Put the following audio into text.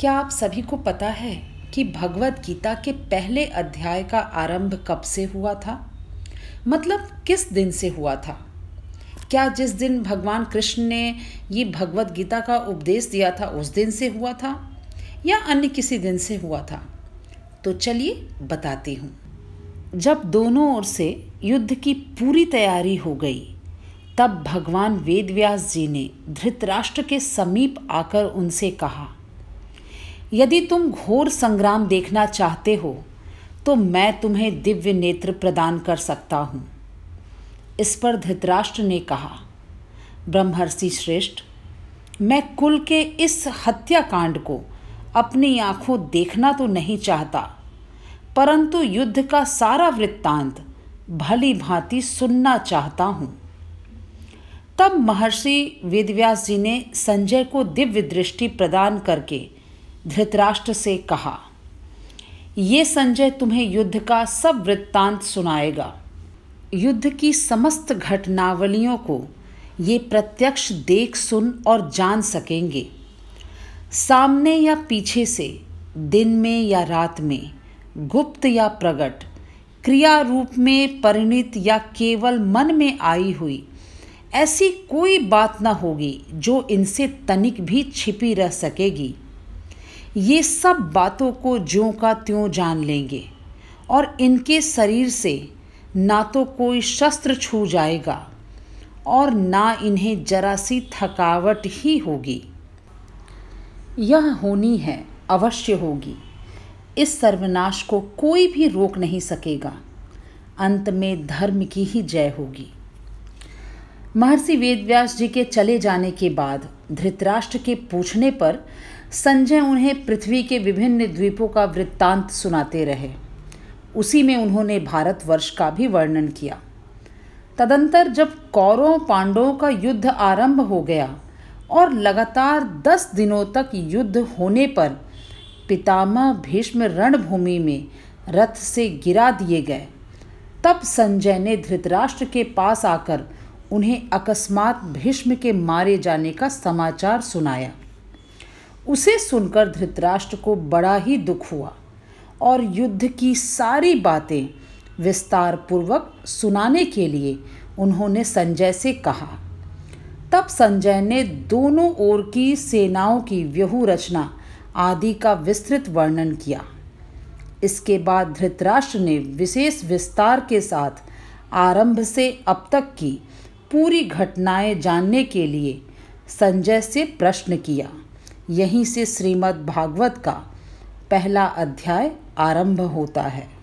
क्या आप सभी को पता है कि भगवत गीता के पहले अध्याय का आरंभ कब से हुआ था? मतलब किस दिन से हुआ था? क्या जिस दिन भगवान कृष्ण ने ये भगवत गीता का उपदेश दिया था, उस दिन से हुआ था? या अन्य किसी दिन से हुआ था? तो चलिए बताती हूँ। जब दोनों ओर से युद्ध की पूरी तैयारी हो गई, तब भगवान वेदव्यास जी ने धृतराष्ट्र के समीप आकर उनसे कहा यदि तुम घोर संग्राम देखना चाहते हो तो मैं तुम्हें दिव्य नेत्र प्रदान कर सकता हूँ। इस पर धृतराष्ट्र ने कहा, ब्रह्मर्षि श्रेष्ठ, मैं कुल के इस हत्याकांड को अपनी आँखों देखना तो नहीं चाहता, परंतु युद्ध का सारा वृत्तांत भली भांति सुनना चाहता हूँ। तब महर्षि वेदव्यास जी ने संजय को दिव्य दृष्टि प्रदान करके धृतराष्ट्र से कहा, ये संजय तुम्हें युद्ध का सब वृत्तांत सुनाएगा। युद्ध की समस्त घटनावलियों को ये प्रत्यक्ष देख सुन और जान सकेंगे। सामने या पीछे से, दिन में या रात में, गुप्त या प्रकट क्रिया रूप में परिणित या केवल मन में आई हुई, ऐसी कोई बात न होगी जो इनसे तनिक भी छिपी रह सकेगी। ये सब बातों को ज्यों का त्यों जान लेंगे और इनके शरीर से ना तो कोई शस्त्र छू जाएगा और ना इन्हें जरा सी थकावट ही होगी। यह होनी है, अवश्य होगी। इस सर्वनाश को कोई भी रोक नहीं सकेगा। अंत में धर्म की ही जय होगी। महर्षि वेदव्यास जी के चले जाने के बाद धृतराष्ट्र के पूछने पर संजय उन्हें पृथ्वी के विभिन्न द्वीपों का वृत्तांत सुनाते रहे। उसी में उन्होंने भारतवर्ष का भी वर्णन किया। तदंतर जब कौरों पांडवों का युद्ध आरंभ हो गया और लगातार दस दिनों तक युद्ध होने पर पितामह भीष्म रणभूमि में रथ से गिरा दिए गए, तब संजय ने धृतराष्ट्र के पास आकर उन्हें अकस्मात भीष्म के मारे जाने का समाचार सुनाया। उसे सुनकर धृतराष्ट्र को बड़ा ही दुख हुआ और युद्ध की सारी बातें विस्तार पूर्वक सुनाने के लिए उन्होंने संजय से कहा। तब संजय ने दोनों ओर की सेनाओं की व्यहू रचना आदि का विस्तृत वर्णन किया। इसके बाद धृतराष्ट्र ने विशेष विस्तार के साथ आरंभ से अब तक की पूरी घटनाएँ जानने के लिए संजय से प्रश्न किया। यहीं से श्रीमद् भागवत का पहला अध्याय आरंभ होता है।